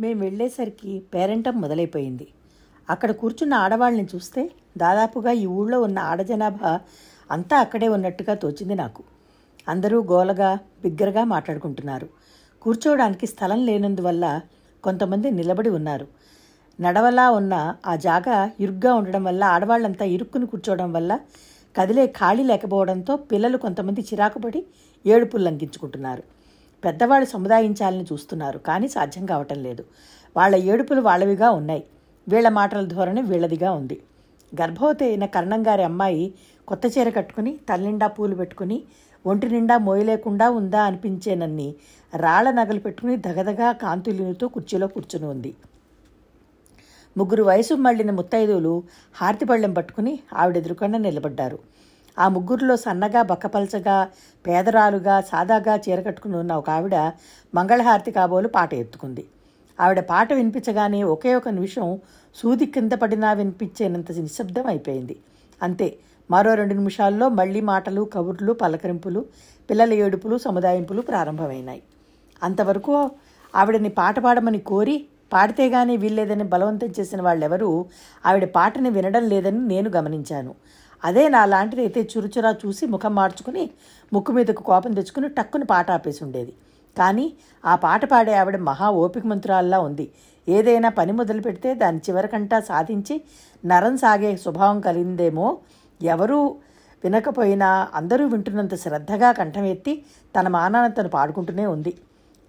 మేము వెళ్ళేసరికి పేరెంటం మొదలైపోయింది. అక్కడ కూర్చున్న ఆడవాళ్ళని చూస్తే దాదాపుగా ఈ ఊళ్ళో ఉన్న ఆడజనాభా అంతా అక్కడే ఉన్నట్టుగా తోచింది నాకు. అందరూ గోలగా బిగ్గరగా మాట్లాడుకుంటున్నారు. కూర్చోవడానికి స్థలం లేనందువల్ల కొంతమంది నిలబడి ఉన్నారు. నడవలా ఉన్న ఆ జాగా ఇరుగ్గా ఉండడం వల్ల ఆడవాళ్ళంతా ఇరుక్కుని కూర్చోవడం వల్ల కదిలే ఖాళీ లేకపోవడంతో పిల్లలు కొంతమంది చిరాకుపడి ఏడుపులు లంకించుకుంటున్నారు పెద్దవాళ్ళు సముదాయించాలని చూస్తున్నారు కానీ సాధ్యం కావటం లేదు. వాళ్ళ ఏడుపులు వాళ్ళవిగా ఉన్నాయి. వీళ్ళ మాటల ధోరణి వీళ్ళదిగా ఉంది. గర్భవతి అయిన కర్ణం గారి అమ్మాయి కొత్త చీర కట్టుకుని తల్లిండా పూలు పెట్టుకుని ఒంటి నిండా మోయలేకుండా ఉందా అనిపించేనన్ని రాళ్ళ నగలు పెట్టుకుని దగదగా కాంతులినుతూ కుర్చీలో కూర్చుని ఉంది. ముగ్గురు వయసు మళ్ళిన ముత్తైదువులు హారతిపళ్ళెం పట్టుకుని ఆవిడ ఎదురుకుండా నిలబడ్డారు. ఆ ముగ్గురులో సన్నగా బక్కపలచగా పేదరాలుగా సాదాగా చీర కట్టుకుని ఉన్న ఒక ఆవిడ మంగళహారతి కాబోలు పాట ఎత్తుకుంది. ఆవిడ పాట వినిపించగానే ఒకే ఒక నిమిషం సూది కింద పడినా వినిపించేనంత నిశ్శబ్దం అయిపోయింది. అంతే మరో రెండు నిమిషాల్లో మళ్ళీ మాటలు కబుర్లు పలకరింపులు పిల్లల ఏడుపులు సముదాయింపులు ప్రారంభమైనాయి. అంతవరకు ఆవిడని పాట పాడమని కోరి పాడితే గానీ వీల్లేదని బలవంతం చేసిన వాళ్ళెవరూ ఆవిడ పాటని వినడం లేదని నేను గమనించాను. అదే నా లాంటిదైతే చురుచురా చూసి ముఖం మార్చుకుని ముక్కు మీదకు కోపం తెచ్చుకుని టక్కుని పాట ఆపేసి ఉండేది. కానీ ఆ పాట పాడే ఆవిడ మహా ఓపిక మంత్రాల్లా ఉంది. ఏదైనా పని మొదలు పెడితే దాని చివరికంటా సాధించి నరం సాగే స్వభావం కలిగిందేమో ఎవరూ వినకపోయినా అందరూ వింటున్నంత శ్రద్ధగా కంఠం ఎత్తి తన మానాన తను పాడుకుంటూనే ఉంది.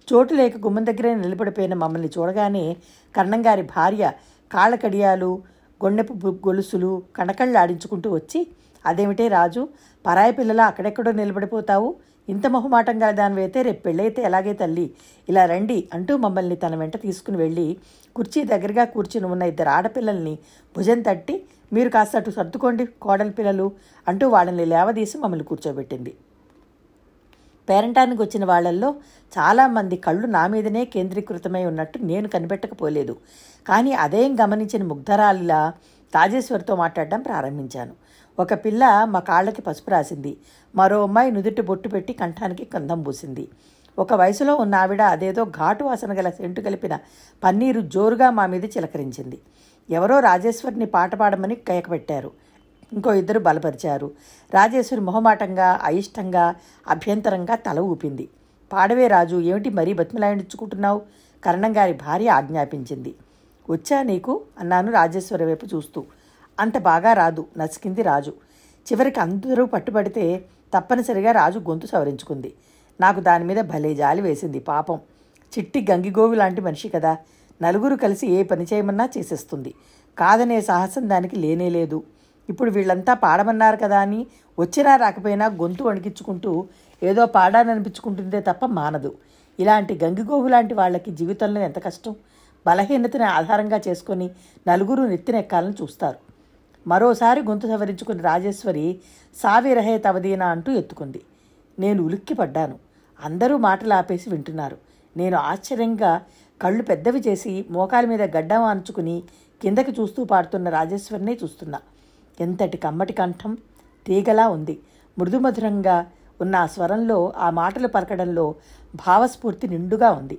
చోటు లేక గుమ్మం దగ్గరే నిలబడిపోయిన మమ్మల్ని చూడగానే కర్ణంగారి భార్య కాళ్ళకడియాలు గొండెపు గొలుసులు కణకళ్ళాడించుకుంటూ వచ్చి అదేమిటే రాజు పరాయి పిల్లలా అక్కడెక్కడో నిలబడిపోతావు? ఇంత మొహమాటం గల దానివైతే రేపు పెళ్ళైతే ఎలాగే తల్లి? ఇలా రండి అంటూ మమ్మల్ని తన వెంట తీసుకుని వెళ్ళి కుర్చీ దగ్గరగా కూర్చుని ఉన్న ఇద్దరు ఆడపిల్లల్ని భుజం తట్టి మీరు కాస్త అటు సర్దుకోండి కోడల పిల్లలు అంటూ వాళ్ళని లేవదీసి మమ్మల్ని కూర్చోబెట్టింది. పేరంటానికి వచ్చిన వాళ్ళల్లో చాలామంది కళ్ళు నా మీదనే కేంద్రీకృతమై ఉన్నట్టు నేను కనిపెట్టకపోలేదు. కానీ అదేం గమనించిన ముగ్ధరాలిలా రాజేశ్వరితో మాట్లాడడం ప్రారంభించాను. ఒక పిల్ల మా కాళ్ళకి పసుపు రాసింది. మరో అమ్మాయి నుదుటి బొట్టు పెట్టి కంఠానికి కందం పూసింది. ఒక వయసులో ఉన్న ఆవిడ అదేదో ఘాటు వాసన గల సెంటు కలిపిన పన్నీరు జోరుగా మా మీద చిలకరించింది. ఎవరో రాజేశ్వరిని పాట పాడమని కేకపెట్టారు. ఇంకో ఇద్దరు బలపరిచారు. రాజేశ్వరి మొహమాటంగా అయిష్టంగా అభ్యంతరంగా తల ఊపింది. పాడవే రాజు ఏమిటి మరీ బతిమిలాయించుకుంటున్నావు కరణంగారి భార్య ఆజ్ఞాపించింది. వచ్చా నీకు? అన్నాను రాజేశ్వరి వైపు చూస్తూ. అంత బాగా రాదు నసికింది రాజు. చివరికి అందరూ పట్టుబడితే తప్పనిసరిగా రాజు గొంతు సవరించుకుంది. నాకు దాని మీద భలే జాలి వేసింది పాపం. చిట్టి గంగిగోవి లాంటి మనిషి కదా. నలుగురు కలిసి ఏ పని చేయమన్నా చేసేస్తుంది. కాదనే సాహసం దానికి లేనే లేదు. ఇప్పుడు వీళ్ళంతా పాడమన్నారు కదా అని వచ్చినా రాకపోయినా గొంతు వణికించుకుంటూ ఏదో పాడాననిపించుకుంటుందే తప్ప మానదు. ఇలాంటి గంగిగోగు లాంటి వాళ్ళకి జీవితంలో ఎంత కష్టం? బలహీనతని ఆధారంగా చేసుకొని నలుగురు నెత్తినెక్కాలని చూస్తారు. మరోసారి గొంతు సవరించుకుని రాజేశ్వరి సావిరహే తవదీనా అంటూ ఎత్తుకుంది. నేను ఉలిక్కి పడ్డాను. అందరూ మాటలు ఆపేసి వింటున్నారు. నేను ఆశ్చర్యంగా కళ్ళు పెద్దవి చేసి మోకాల మీద గడ్డం అంచుకుని కిందకి చూస్తూ పాడుతున్న రాజేశ్వరినే చూస్తున్నా. ఎంతటి కమ్మటి కంఠం తీగలా ఉంది. మృదుమధురంగా ఉన్న ఆ స్వరంలో ఆ మాటలు పలకడంలో భావస్ఫూర్తి నిండుగా ఉంది.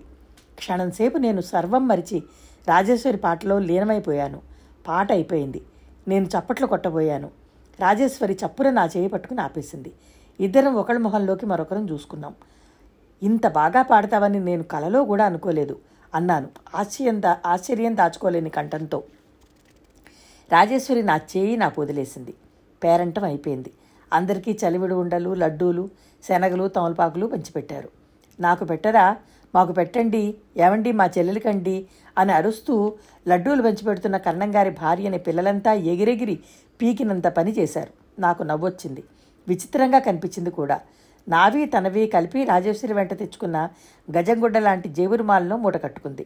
క్షణంసేపు నేను సర్వం మరిచి రాజేశ్వరి పాటలో లీనమైపోయాను. పాట అయిపోయింది. నేను చప్పట్లు కొట్టబోయాను. రాజేశ్వరి చప్పున నా చేయి పట్టుకుని ఆపేసింది. ఇద్దరం ఒకళ్ళ మొహంలోకి మరొకరం చూసుకున్నాం. ఇంత బాగా పాడతావని నేను కలలో కూడా అనుకోలేదు అన్నాను ఆశ్చర్యం దా ఆశ్చర్యం దాచుకోలేని కంఠంతో. రాజేశ్వరి నా చేయి నాకు వదిలేసింది. పేరంటం అయిపోయింది. అందరికీ చలివిడి ఉండలు లడ్డూలు శనగలు తమలపాకులు పంచిపెట్టారు. నాకు పెట్టరా? మాకు పెట్టండి. ఏమండి మా చెల్లెలికండి అని అరుస్తూ లడ్డూలు పంచిపెడుతున్న కర్ణంగారి భార్య అనే పిల్లలంతా ఎగిరెగిరి పీకినంత పని చేశారు. నాకు నవ్వొచ్చింది. విచిత్రంగా కనిపించింది కూడా. నావి తనవి కలిపి రాజేశ్వరి వెంట తెచ్చుకున్న గజంగుడ్డ లాంటి జేబురుమాలను మూట కట్టుకుంది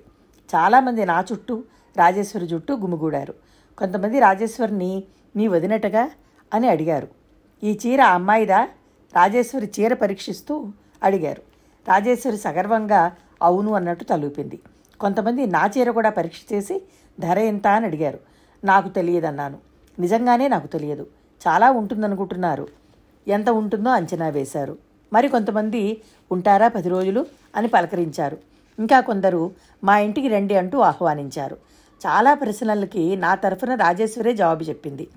చాలామంది నా చుట్టూ రాజేశ్వరి జుట్టు గుమిగూడారు. కొంతమంది రాజేశ్వరిని మీ వదినట్టుగా అని అడిగారు. ఈ చీర అమ్మాయిదా? రాజేశ్వరి చీర పరీక్షిస్తూ అడిగారు. రాజేశ్వరి సగర్వంగా అవును అన్నట్టు తలూపింది. కొంతమంది నా చీర కూడా పరీక్ష చేసి ధర ఎంత అని అడిగారు. నాకు తెలియదన్నాను. నిజంగానే నాకు తెలియదు. చాలా ఉంటుందనుకుంటున్నారు. ఎంత ఉంటుందో అంచనా వేశారు. మరి కొంతమంది ఉంటారా పది రోజులు అని పలకరించారు. ఇంకా కొందరు మా ఇంటికి రండి అంటూ ఆహ్వానించారు. చాలా ప్రశ్నలకి నా తరఫున రాజేశ్వరే జవాబు చెప్పింది.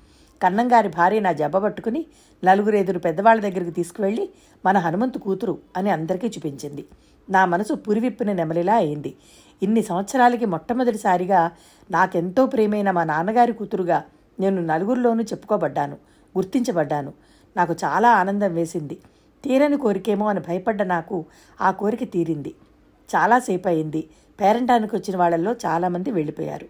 కన్నంగారి భార్య నా జబ్బ పట్టుకుని నలుగురు ఎదురు పెద్దవాళ్ళ దగ్గరికి తీసుకువెళ్ళి మన హనుమంతు కూతురు అని అందరికీ చూపించింది. నా మనసు పురివిప్పిన నెమలిలా అయింది. ఇన్ని సంవత్సరాలకి మొట్టమొదటిసారిగా నాకెంతో ప్రేమైన మా నాన్నగారి కూతురుగా నేను నలుగురిలోనూ చెప్పుకోబడ్డాను గుర్తించబడ్డాను. నాకు చాలా ఆనందం వేసింది. తీరని కోరికేమో అని భయపడ్డ నాకు ఆ కోరిక తీరింది. చాలాసేపు అయింది. పేరంటానికి వచ్చిన వాళ్ళల్లో చాలామంది వెళ్ళిపోయారు.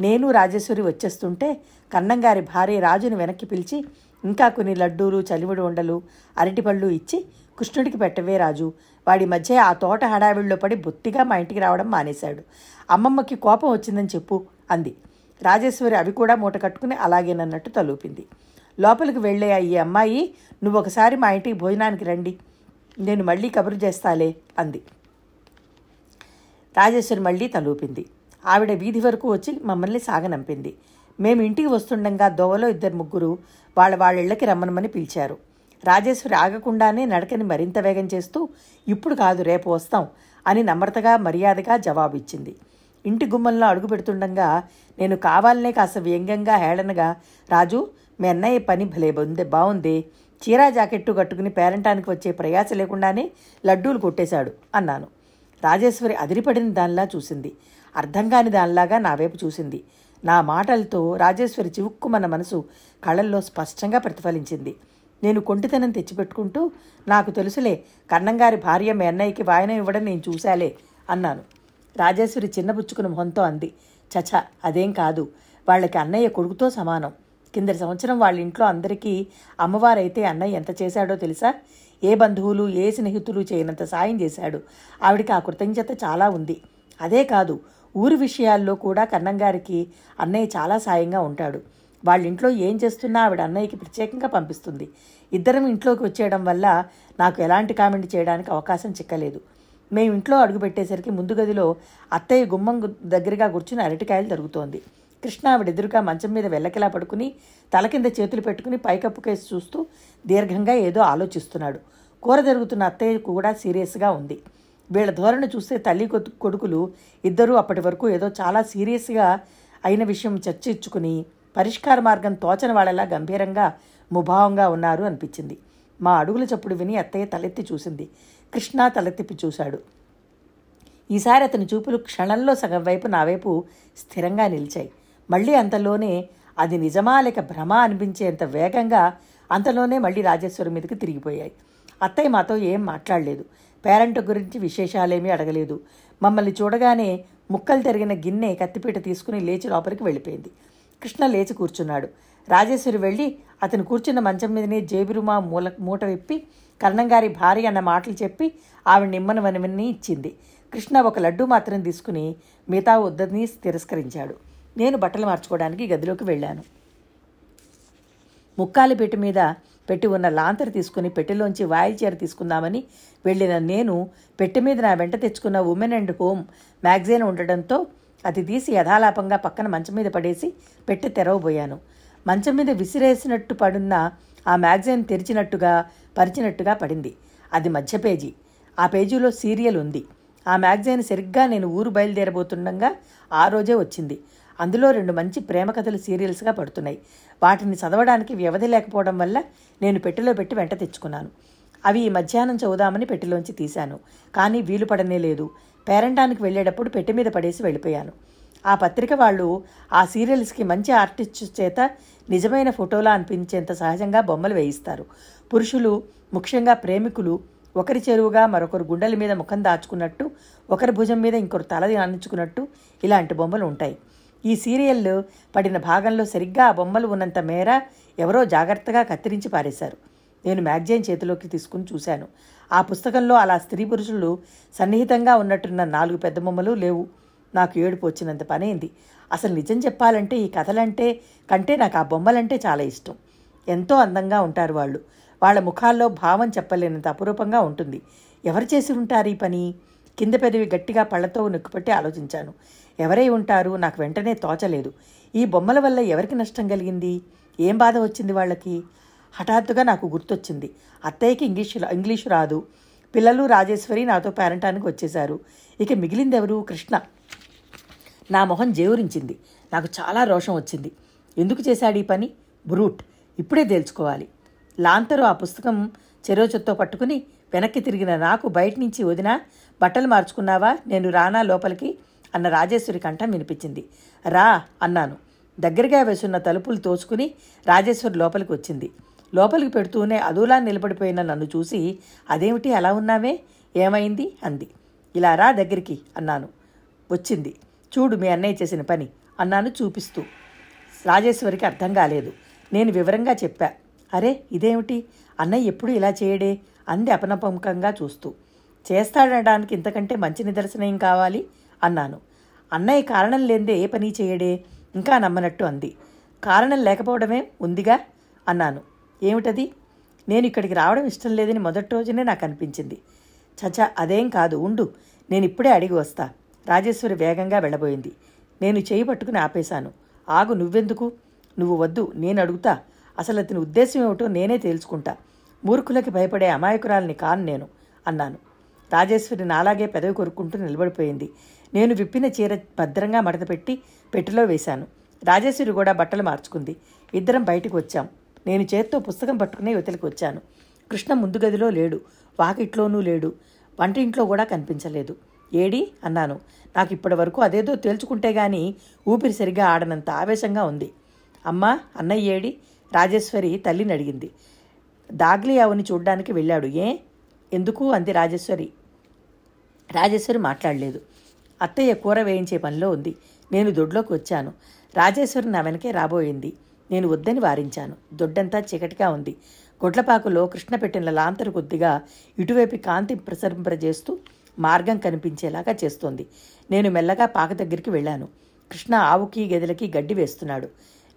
నేను రాజేశ్వరి వచ్చేస్తుంటే కన్నంగారి భార్య రాజుని వెనక్కి పిలిచి ఇంకా కొన్ని లడ్డూలు చలివిడి ఉండలు అరటిపళ్ళు ఇచ్చి కృష్ణుడికి పెట్టవే రాజు. వాడి మధ్య ఆ తోట హడావిడిలో పడి బొత్తిగా మా ఇంటికి రావడం మానేశాడు. అమ్మమ్మకి కోపం వచ్చిందని చెప్పు అంది. రాజేశ్వరి అవి కూడా మూట కట్టుకుని అలాగేనన్నట్టు తలూపింది. లోపలికి వెళ్ళే ఈ అమ్మాయి నువ్వు ఒకసారి మా ఇంటికి భోజనానికి రండి. నేను మళ్ళీ కబురు చేస్తాలే అంది. రాజేశ్వరి మళ్ళీ తలూపింది. ఆవిడ వీధి వరకు వచ్చి మమ్మల్ని సాగనంపింది. మేము ఇంటికి వస్తుండగా దోవలో ఇద్దరు ముగ్గురు వాళ్ళ వాళ్ళిళ్ళకి రమ్మనమని పిలిచారు. రాజేశ్వరి ఆగకుండానే నడకని మరింత వేగం చేస్తూ ఇప్పుడు కాదు రేపు వస్తాం అని నమ్రతగా మర్యాదగా జవాబిచ్చింది. ఇంటి గుమ్మంలో అడుగు పెడుతుండగా నేను కావాలనే కాస్త వ్యంగ్యంగా హేళనగా రాజు మీ అన్నయ్య పని భలే ఉంది బాగుంది చీరా జాకెట్టు కట్టుకుని పేరంటానికి వచ్చే ప్రయాస లేకుండానే లడ్డూలు కొట్టేశాడు అన్నాను. రాజేశ్వరి అదిరిపడిన దానిలా చూసింది. అర్థం కాని దానిలాగా నా వైపు చూసింది. నా మాటలతో రాజేశ్వరి చివుక్కుమన్న మనసు కళ్ళల్లో స్పష్టంగా ప్రతిఫలించింది. నేను కొంటితనం తెచ్చిపెట్టుకుంటూ నాకు తెలుసులే కన్నంగారి భార్య మీ అన్నయ్యకి వాయనం ఇవ్వడం నేను చూశాలే అన్నాను. రాజేశ్వరి చిన్నబుచ్చుకుని మొహంతో అంది. చచ అదేం కాదు. వాళ్ళకి అన్నయ్య కొడుకుతో సమానం. కిందటి సంవత్సరం వాళ్ళ ఇంట్లో అందరికీ అమ్మవారైతే అన్నయ్య ఎంత చేశాడో తెలుసా? ఏ బంధువులు ఏ స్నేహితులు చేయనంత సాయం చేశాడు. ఆవిడికి ఆ కృతజ్ఞత చాలా ఉంది. అదే కాదు ఊరి విషయాల్లో కూడా కన్నంగారికి అన్నయ్య చాలా సాయంగా ఉంటాడు. వాళ్ళ ఇంట్లో ఏం చేస్తున్నా ఆవిడ అన్నయ్యకి ప్రత్యేకంగా పంపిస్తుంది. ఇద్దరం ఇంట్లోకి వచ్చేయడం వల్ల నాకు ఎలాంటి కామెంట్ చేయడానికి అవకాశం చిక్కలేదు. మేము ఇంట్లో అడుగుపెట్టేసరికి ముందు గదిలో అత్తయ్య గుమ్మం గు- దగ్గరగా కూర్చుని అరటికాయలు జరుగుతోంది కృష్ణ ఆవిడ ఎదురుగా మంచం మీద వెళ్ళకిలా పడుకుని తల కింద చేతులు పెట్టుకుని పైకప్పు చూస్తూ దీర్ఘంగా ఏదో ఆలోచిస్తున్నాడు. కూర జరుగుతున్న అత్తయ్య కూడా సీరియస్గా ఉంది. వీళ్ళ ధోరణి చూస్తే తల్లి కొడుకులు ఇద్దరూ అప్పటి వరకు ఏదో చాలా సీరియస్గా అయిన విషయం చర్చించుకుని పరిష్కార మార్గం తోచని వాళ్ళలా గంభీరంగా ముభావంగా ఉన్నారు అనిపించింది. మా అడుగుల చప్పుడు విని అత్తయ్య తలెత్తి చూసింది. కృష్ణ తలెత్తిప్పి చూశాడు. ఈసారి అతని చూపులు క్షణంలో సగం వైపు నా వైపు స్థిరంగా నిలిచాయి. మళ్ళీ అంతలోనే అది నిజమా లేక భ్రమ అనిపించేంత వేగంగా అంతలోనే మళ్ళీ రాజేశ్వరి మీదకి తిరిగిపోయాయి. అత్తయ్య మాతో ఏం మాట్లాడలేదు. పేరెంట్ గురించి విశేషాలేమీ అడగలేదు. మమ్మల్ని చూడగానే ముక్కలు తిరిగిన గిన్నె కత్తిపీట తీసుకుని లేచి లోపలికి వెళ్ళిపోయింది. కృష్ణ లేచి కూర్చున్నాడు. రాజేశ్వరి వెళ్ళి అతను కూర్చున్న మంచం మీదనే జేబిరుమా మూల మూట విప్పి కర్ణంగారి భార్య అన్న మాటలు చెప్పి ఆవిడ నిమ్మనవనివన్నీ ఇచ్చింది. కృష్ణ ఒక లడ్డు మాత్రం తీసుకుని మిగతా వద్దని తిరస్కరించాడు. నేను బట్టలు మార్చుకోవడానికి గదిలోకి వెళ్ళాను. ముక్కాలి పెట్టి మీద పెట్టి ఉన్న లాంతర్ తీసుకుని పెట్టెలోంచి వాయి చీర తీసుకుందామని వెళ్ళిన నేను పెట్టె మీద నా వెంట తెచ్చుకున్న ఉమెన్ అండ్ హోమ్ మ్యాగజైన్ ఉండడంతో అది తీసి యథాలాపంగా పక్కన మంచం మీద పడేసి పెట్టె తెరవబోయాను. మంచం మీద విసిరేసినట్టు పడున్న ఆ మ్యాగజైన్ తెరిచినట్టుగా పరిచినట్టుగా పడింది. అది మధ్య పేజీ. ఆ పేజీలో సీరియల్ ఉంది. ఆ మ్యాగజైన్ సరిగ్గా నేను ఊరు బయలుదేరబోతుండగా ఆ రోజే వచ్చింది. అందులో రెండు మంచి ప్రేమ కథలు సీరియల్స్గా పడుతున్నాయి. వాటిని చదవడానికి వ్యవధి లేకపోవడం వల్ల నేను పెట్టెలో పెట్టి వెంట తెచ్చుకున్నాను. అవి ఈ మధ్యాహ్నం చదువుదామని పెట్టెలోంచి తీశాను. కానీ వీలు పడనే లేదు. పేరంటానికి వెళ్ళేటప్పుడు పెట్టె మీద పడేసి వెళ్ళిపోయాను. ఆ పత్రిక వాళ్ళు ఆ సీరియల్స్కి మంచి ఆర్టిస్ట్ చేత నిజమైన ఫోటోలా అనిపించేంత సహజంగా బొమ్మలు వేయిస్తారు. పురుషులు ముఖ్యంగా ప్రేమికులు ఒకరి చెరువుగా మరొకరు గుండెల మీద ముఖం దాచుకున్నట్టు ఒకరి భుజం మీద ఇంకొకరు తల ఆనించుకున్నట్టు ఇలాంటి బొమ్మలు ఉంటాయి. ఈ సీరియల్ పడిన భాగంలో సరిగ్గా ఆ బొమ్మలు ఉన్నంత మేర ఎవరో జాగ్రత్తగా కత్తిరించి పారేశారు. నేను మ్యాగజైన్ చేతిలోకి తీసుకుని చూశాను. ఆ పుస్తకంలో అలా స్త్రీ పురుషులు సన్నిహితంగా ఉన్నట్టున్న నాలుగు పెద్ద బొమ్మలు లేవు. నాకు ఏడుపు వచ్చినంత పనైంది. అసలు నిజం చెప్పాలంటే ఈ కథలంటే కంటే నాకు ఆ బొమ్మలంటే చాలా ఇష్టం. ఎంతో అందంగా ఉంటారు వాళ్ళు. వాళ్ళ ముఖాల్లో భావం చెప్పలేనంత అపురూపంగా ఉంటుంది. ఎవరు చేసి ఉంటారు ఈ పని? కింద పెదవి గట్టిగా పళ్ళతో నొక్కుపెట్టి ఆలోచించాను. ఎవరై ఉంటారు? నాకు వెంటనే తోచలేదు ఈ బొమ్మల వల్ల ఎవరికి నష్టం కలిగింది? ఏం బాధ వచ్చింది వాళ్ళకి? హఠాత్తుగా నాకు గుర్తొచ్చింది. అత్తయ్యకి ఇంగ్లీషు ఇంగ్లీషు రాదు. పిల్లలు రాజేశ్వరి నాతో పేరంటానికి వచ్చేశారు. ఇక మిగిలిందెవరు? కృష్ణ. నా మొహం జేవురించింది. నాకు చాలా రోషం వచ్చింది. ఎందుకు చేశాడు ఈ పని? బ్రూట్. ఇప్పుడే తేల్చుకోవాలి. లాంతరు ఆ పుస్తకం చెరోచొత్తో పట్టుకుని వెనక్కి తిరిగిన నాకు బయట నుంచి వదిన బట్టలు మార్చుకున్నావా? నేను రానా లోపలికి అన్న రాజేశ్వరి కంఠం వినిపించింది. రా అన్నాను. దగ్గరగా వేసున్న తలుపులు తోసుకుని రాజేశ్వరి లోపలికి వచ్చింది. లోపలికి పెడుతూనే అదూలా నిలబడిపోయిన నన్ను చూసి అదేమిటి? అలా ఉన్నావే? ఏమైంది? అంది. ఇలా రా దగ్గరికి అన్నాను. వచ్చింది. చూడు మీ అన్నయ్య చేసిన పని అన్నాను చూపిస్తూ. రాజేశ్వరికి అర్థం కాలేదు. నేను వివరంగా చెప్పా. అరే ఇదేమిటి? అన్నయ్య ఎప్పుడు ఇలా చేయడే? అంది అపనపముఖంగా చూస్తూ. చేస్తాడడానికి ఇంతకంటే మంచి నిదర్శనం ఏం కావాలి? అన్నాను. అన్నయ్య కారణం లేనిదే ఏ పని చేయడే? ఇంకా నమ్మనట్టు అంది. కారణం లేకపోవడమే ఉందిగా? అన్నాను. ఏమిటది? నేను ఇక్కడికి రావడం ఇష్టం లేదని మొదటి రోజునే నాకు అనిపించింది. చచా అదేం కాదు. ఉండు. నేను ఇప్పుడే అడిగి వస్తా. రాజేశ్వరి వేగంగా వెళ్ళబోయింది. నేను చేయి పట్టుకుని ఆపేశాను. ఆగు నువ్వెందుకు? నువ్వు వద్దు. నేను అడుగుతా. అసలు అతని ఉద్దేశం ఏమిటో నేనే తేల్చుకుంటా. మూర్ఖులకి భయపడే అమాయకురాల్ని కాను నేను అన్నాను. రాజేశ్వరి నాలాగే పెదవి కొరుక్కుంటూ నిలబడిపోయింది. నేను విప్పిన చీర భద్రంగా మడతపెట్టి పెట్టెలో వేశాను. రాజేశ్వరి కూడా బట్టలు మార్చుకుంది. ఇద్దరం బయటకు వచ్చాం. నేను చేత్తో పుస్తకం పట్టుకునే యువతలకు వచ్చాను. కృష్ణ ముందు గదిలో లేడు. వాకిట్లోనూ లేడు. వంటింట్లో కూడా కనిపించలేదు. ఏడి? అన్నాను. నాకు ఇప్పటి వరకు అదేదో తేల్చుకుంటే గాని ఊపిరి సరిగా ఆడనంత ఆవేశంగా ఉంది. అమ్మా అన్నయ్య ఏడి? రాజేశ్వరి తల్లిని అడిగింది. దాగ్లియావుని చూడ్డానికి వెళ్ళాడు. ఏ? ఎందుకు అంది రాజేశ్వరి. రాజేశ్వరి మాట్లాడలేదు. అత్తయ్య కూర వేయించే పనిలో ఉంది. నేను దొడ్లోకి వచ్చాను. రాజేశ్వరి నా వెనకే రాబోయింది. నేను వద్దని వారించాను. దొడ్డంతా చీకటిగా ఉంది. గొడ్లపాకులో కృష్ణ పెట్టిన లాంతరు కొద్దిగా ఇటువైపు కాంతి ప్రసరింపజేస్తూ మార్గం కనిపించేలాగా చేస్తోంది. నేను మెల్లగా పాక దగ్గరికి వెళ్ళాను. కృష్ణ ఆవుకి గదిలకి గడ్డి వేస్తున్నాడు.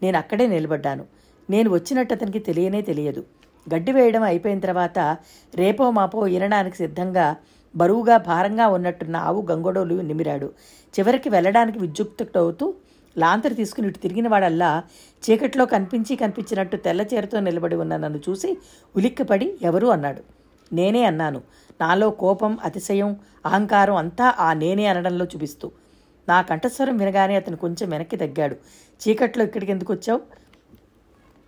నేను అక్కడే నిలబడ్డాను. నేను వచ్చినట్టు అతనికి తెలియనే తెలియదు. గడ్డి వేయడం అయిపోయిన తర్వాత రేపో మాపో ఇనడానికి సిద్ధంగా బరువుగా భారంగా ఉన్నట్టున్న ఆవు గంగొడోలు నిమిరాడు. చివరికి వెళ్ళడానికి విద్యుక్తుడవుతూ లాంతరు తీసుకుని ఇటు తిరిగిన వాడల్లా చీకట్లో కనిపించి కనిపించినట్టు తెల్ల చీరతో నిలబడి ఉన్న నన్ను చూసి ఉలిక్కిపడి ఎవరు అన్నాడు. నేనే అన్నాను. నాలో కోపం అతిశయం అహంకారం అంతా ఆ నేనే అనడంలో చూపిస్తూ. నా కంఠస్వరం వినగానే అతను కొంచెం వెనక్కి తగ్గాడు. చీకట్లో ఇక్కడికి ఎందుకు వచ్చావు?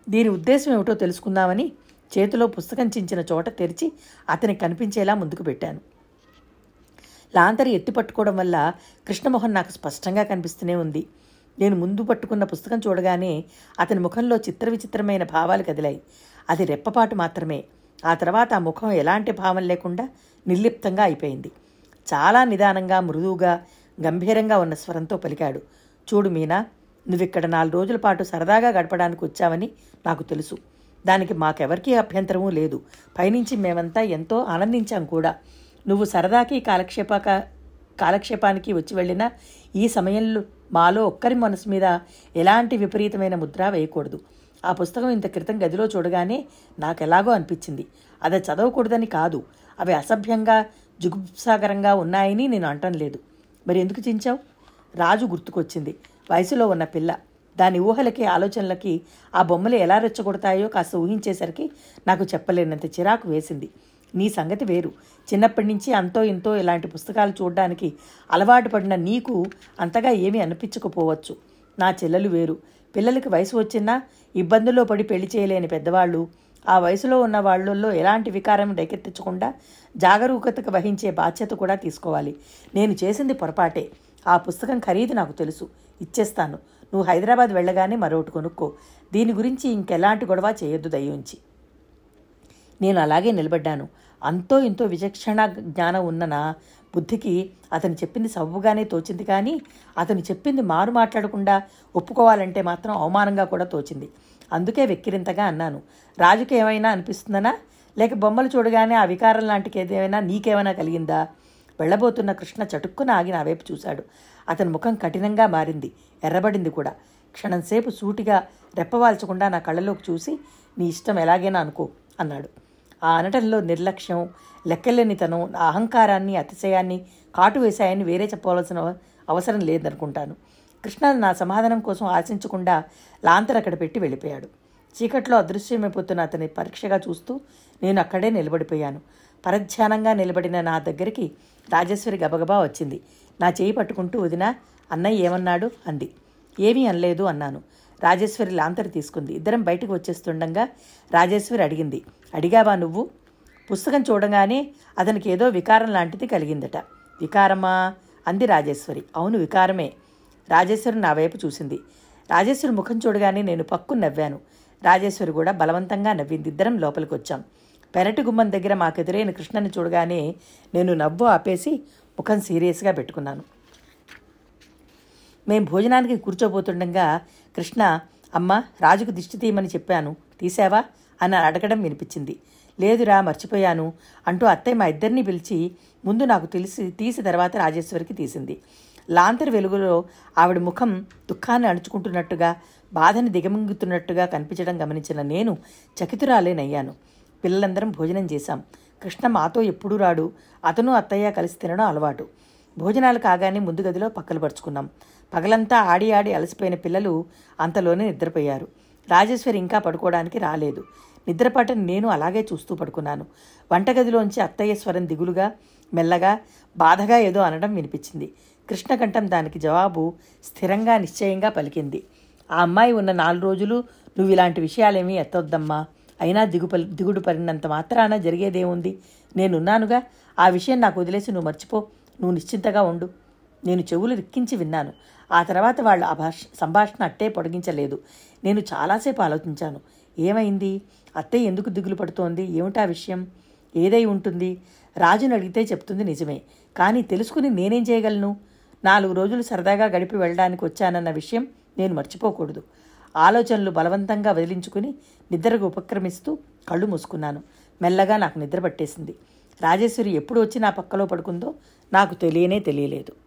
దీని ఉద్దేశం ఏమిటో తెలుసుకుందామని చేతిలో పుస్తకం చించిన చోట తెరిచి అతనికి కనిపించేలా ముందుకు పెట్టాను. లాంతరి ఎత్తి పట్టుకోవడం వల్ల కృష్ణమోహన్ నాకు స్పష్టంగా కనిపిస్తూనే ఉంది. నేను ముందు పట్టుకున్న పుస్తకం చూడగానే అతని ముఖంలో చిత్ర విచిత్రమైన భావాలు కదిలాయి. అది రెప్పపాటు మాత్రమే. ఆ తర్వాత ఆ ముఖం ఎలాంటి భావం లేకుండా నిర్లిప్తంగా అయిపోయింది. చాలా నిదానంగా మృదువుగా గంభీరంగా ఉన్న స్వరంతో పలికాడు. చూడు మీనా నువ్విక్కడ నాలుగు రోజుల పాటు సరదాగా గడపడానికి వచ్చావని నాకు తెలుసు. దానికి మాకెవరికీ అభ్యంతరమూ లేదు. పైనుంచి మేమంతా ఎంతో ఆనందించాం కూడా. నువ్వు సరదాకి కాలక్షేపక కాలక్షేపానికి వచ్చి వెళ్ళిన ఈ సమయంలో మాలో ఒక్కరి మనసు మీద ఎలాంటి విపరీతమైన ముద్ర వేయకూడదు. ఆ పుస్తకం ఇంత క్రితం గదిలో చూడగానే నాకెలాగో అనిపించింది. అది చదవకూడదని కాదు. అవి అసభ్యంగా జుగుప్సాగరంగా ఉన్నాయని నేను అంటం లేదు మరి ఎందుకు చించావు? రాజు గుర్తుకొచ్చింది. వయసులో ఉన్న పిల్ల. దాని ఊహలకి ఆలోచనలకి ఆ బొమ్మలు ఎలా రెచ్చగొడతాయో కాస్త ఊహించేసరికి నాకు చెప్పలేనంత చిరాకు వేసింది. నీ సంగతి వేరు. చిన్నప్పటి నుంచి అంతో ఇంతో ఇలాంటి పుస్తకాలు చూడడానికి అలవాటు పడిన నీకు అంతగా ఏమీ అనిపించకపోవచ్చు. నా చెల్లెలు వేరు. పిల్లలకి వయసు వచ్చినా ఇబ్బందుల్లో పడి పెళ్ళి చేయలేని పెద్దవాళ్ళు ఆ వయసులో ఉన్న వాళ్ళల్లో ఎలాంటి వికారం రేకెత్తించకుండా జాగరూకతకు వహించే బాధ్యత కూడా తీసుకోవాలి. నేను చేసింది పొరపాటే. ఆ పుస్తకం ఖరీదు నాకు తెలుసు. ఇచ్చేస్తాను. నువ్వు హైదరాబాద్ వెళ్ళగానే మరొకటి కొనుక్కో. దీని గురించి ఇంకెలాంటి గొడవ చేయొద్దు దయ్యుంచి. నేను అలాగే నిలబడ్డాను. అంతో ఇంతో విచక్షణ జ్ఞానం ఉన్న నా బుద్ధికి అతను చెప్పింది సవ్వుగానే తోచింది కానీ అతను చెప్పింది మారు మాట్లాడకుండా ఒప్పుకోవాలంటే మాత్రం అవమానంగా కూడా తోచింది. అందుకే వెక్కిరింతగా అన్నాను. రాజుకి ఏమైనా అనిపిస్తుందనా? లేక బొమ్మలు చూడగానే ఆ వికారం లాంటికి ఏదైనా నీకేమైనా కలిగిందా? వెళ్ళబోతున్న కృష్ణ చటుక్కున ఆగి నా వైపు చూశాడు. అతని ముఖం కఠినంగా మారింది. ఎర్రబడింది కూడా. క్షణంసేపు సూటిగా రెప్పవాల్చకుండా నా కళ్ళలోకి చూసి నీ ఇష్టం ఎలాగైనా అనుకో అన్నాడు. ఆ అనటంలో నిర్లక్ష్యం లెక్కలేనితనం నా అహంకారాన్ని అతిశయాన్ని కాటు వేశాయని వేరే చెప్పవలసిన అవసరం లేదనుకుంటాను. కృష్ణ నా సమాధానం కోసం ఆశించకుండా లాంతర్ అక్కడ పెట్టి వెళ్ళిపోయాడు. చీకట్లో అదృశ్యమైపోతున్న అతని పరీక్షగా చూస్తూ నేను అక్కడే నిలబడిపోయాను. పరధ్యానంగా నిలబడిన నా దగ్గరికి రాజేశ్వరి గబగబా వచ్చింది. నా చేయి పట్టుకుంటూ వదిన అన్నయ్య ఏమన్నాడు? అంది. ఏమీ అనలేదు అన్నాను. రాజేశ్వరి లాంతరి తీసుకుంది. ఇద్దరం బయటకు వచ్చేస్తుండగా రాజేశ్వరి అడిగింది. అడిగావా నువ్వు? పుస్తకం చూడగానే అతనికి ఏదో వికారం లాంటిది కలిగిందట. వికారమా? అంది రాజేశ్వరి. అవును వికారమే. రాజేశ్వరి నా వైపు చూసింది. రాజేశ్వరి ముఖం చూడగానే నేను పక్కు నవ్వాను. రాజేశ్వరి కూడా బలవంతంగా నవ్వింది. ఇద్దరం లోపలికి వచ్చాం పెరటి గుమ్మం దగ్గర మాకెదురైన కృష్ణని చూడగానే నేను నవ్వు ఆపేసి ముఖం సీరియస్గా పెట్టుకున్నాను. మేం భోజనానికి కూర్చోబోతుండగా కృష్ణ అమ్మ రాజుకు దిష్టి తీయమని చెప్పాను. తీసావా అని అడగడం వినిపించింది. లేదురా మర్చిపోయాను అంటూ అత్తయ్య మా ఇద్దరిని పిలిచి ముందు నాకు తెలిసి తీసి తర్వాత రాజేశ్వరికి తీసింది. లాంతర్ వెలుగులో ఆవిడ ముఖం దుఃఖాన్ని అణుచుకుంటున్నట్టుగా బాధని దిగమింగుతున్నట్టుగా కనిపించడం గమనించిన నేను చకితురాలేనయ్యాను. పిల్లలందరం భోజనం చేశాం. కృష్ణ మాతో ఎప్పుడూ రాడు. అతను అత్తయ్య కలిసి తినడం అలవాటు. భోజనాలు కాగానే ముందు గదిలో పక్కలు పరుచుకున్నాం. పగలంతా ఆడి ఆడి అలసిపోయిన పిల్లలు అంతలోనే నిద్రపోయారు. రాజేశ్వరి ఇంకా పడుకోవడానికి రాలేదు. నిద్రపట్టని నేను అలాగే చూస్తూ పడుకున్నాను. వంటగదిలోంచి అత్తయ్య స్వరం దిగులుగా మెల్లగా బాధగా ఏదో అనడం వినిపించింది. కృష్ణకంఠం దానికి జవాబు స్థిరంగా నిశ్చయంగా పలికింది. ఆ అమ్మాయి ఉన్న నాలుగు రోజులు నువ్వు ఇలాంటి విషయాలేమీ ఎత్తొద్దమ్మా. అయినా దిగుపల్ దిగుడు పడినంత మాత్రాన జరిగేదేముంది? నేనున్నానుగా. ఆ విషయం నాకు వదిలేసి నువ్వు మర్చిపో. నువ్వు నిశ్చింతగా ఉండు. నేను చెవులు రిక్కించి విన్నాను. ఆ తర్వాత వాళ్ళు ఆ భాష సంభాషణ అట్టే పొడిగించలేదు. నేను చాలాసేపు ఆలోచించాను. ఏమైంది? అత్తయ్య ఎందుకు దిగులు పడుతోంది? ఏమిటా విషయం? ఏదై ఉంటుంది? రాజుని అడిగితే చెప్తుంది నిజమే. కానీ తెలుసుకుని నేనేం చేయగలను? నాలుగు రోజులు సరదాగా గడిపి వెళ్ళడానికి వచ్చానన్న విషయం నేను మర్చిపోకూడదు. ఆలోచనలు బలవంతంగా వదిలించుకుని నిద్రకు ఉపక్రమిస్తూ కళ్ళు మూసుకున్నాను. మెల్లగా నాకు నిద్ర పట్టేసింది. రాజేశ్వరి ఎప్పుడు వచ్చి నా పక్కలో పడుకుందో నాకు తెలియనే తెలియలేదు.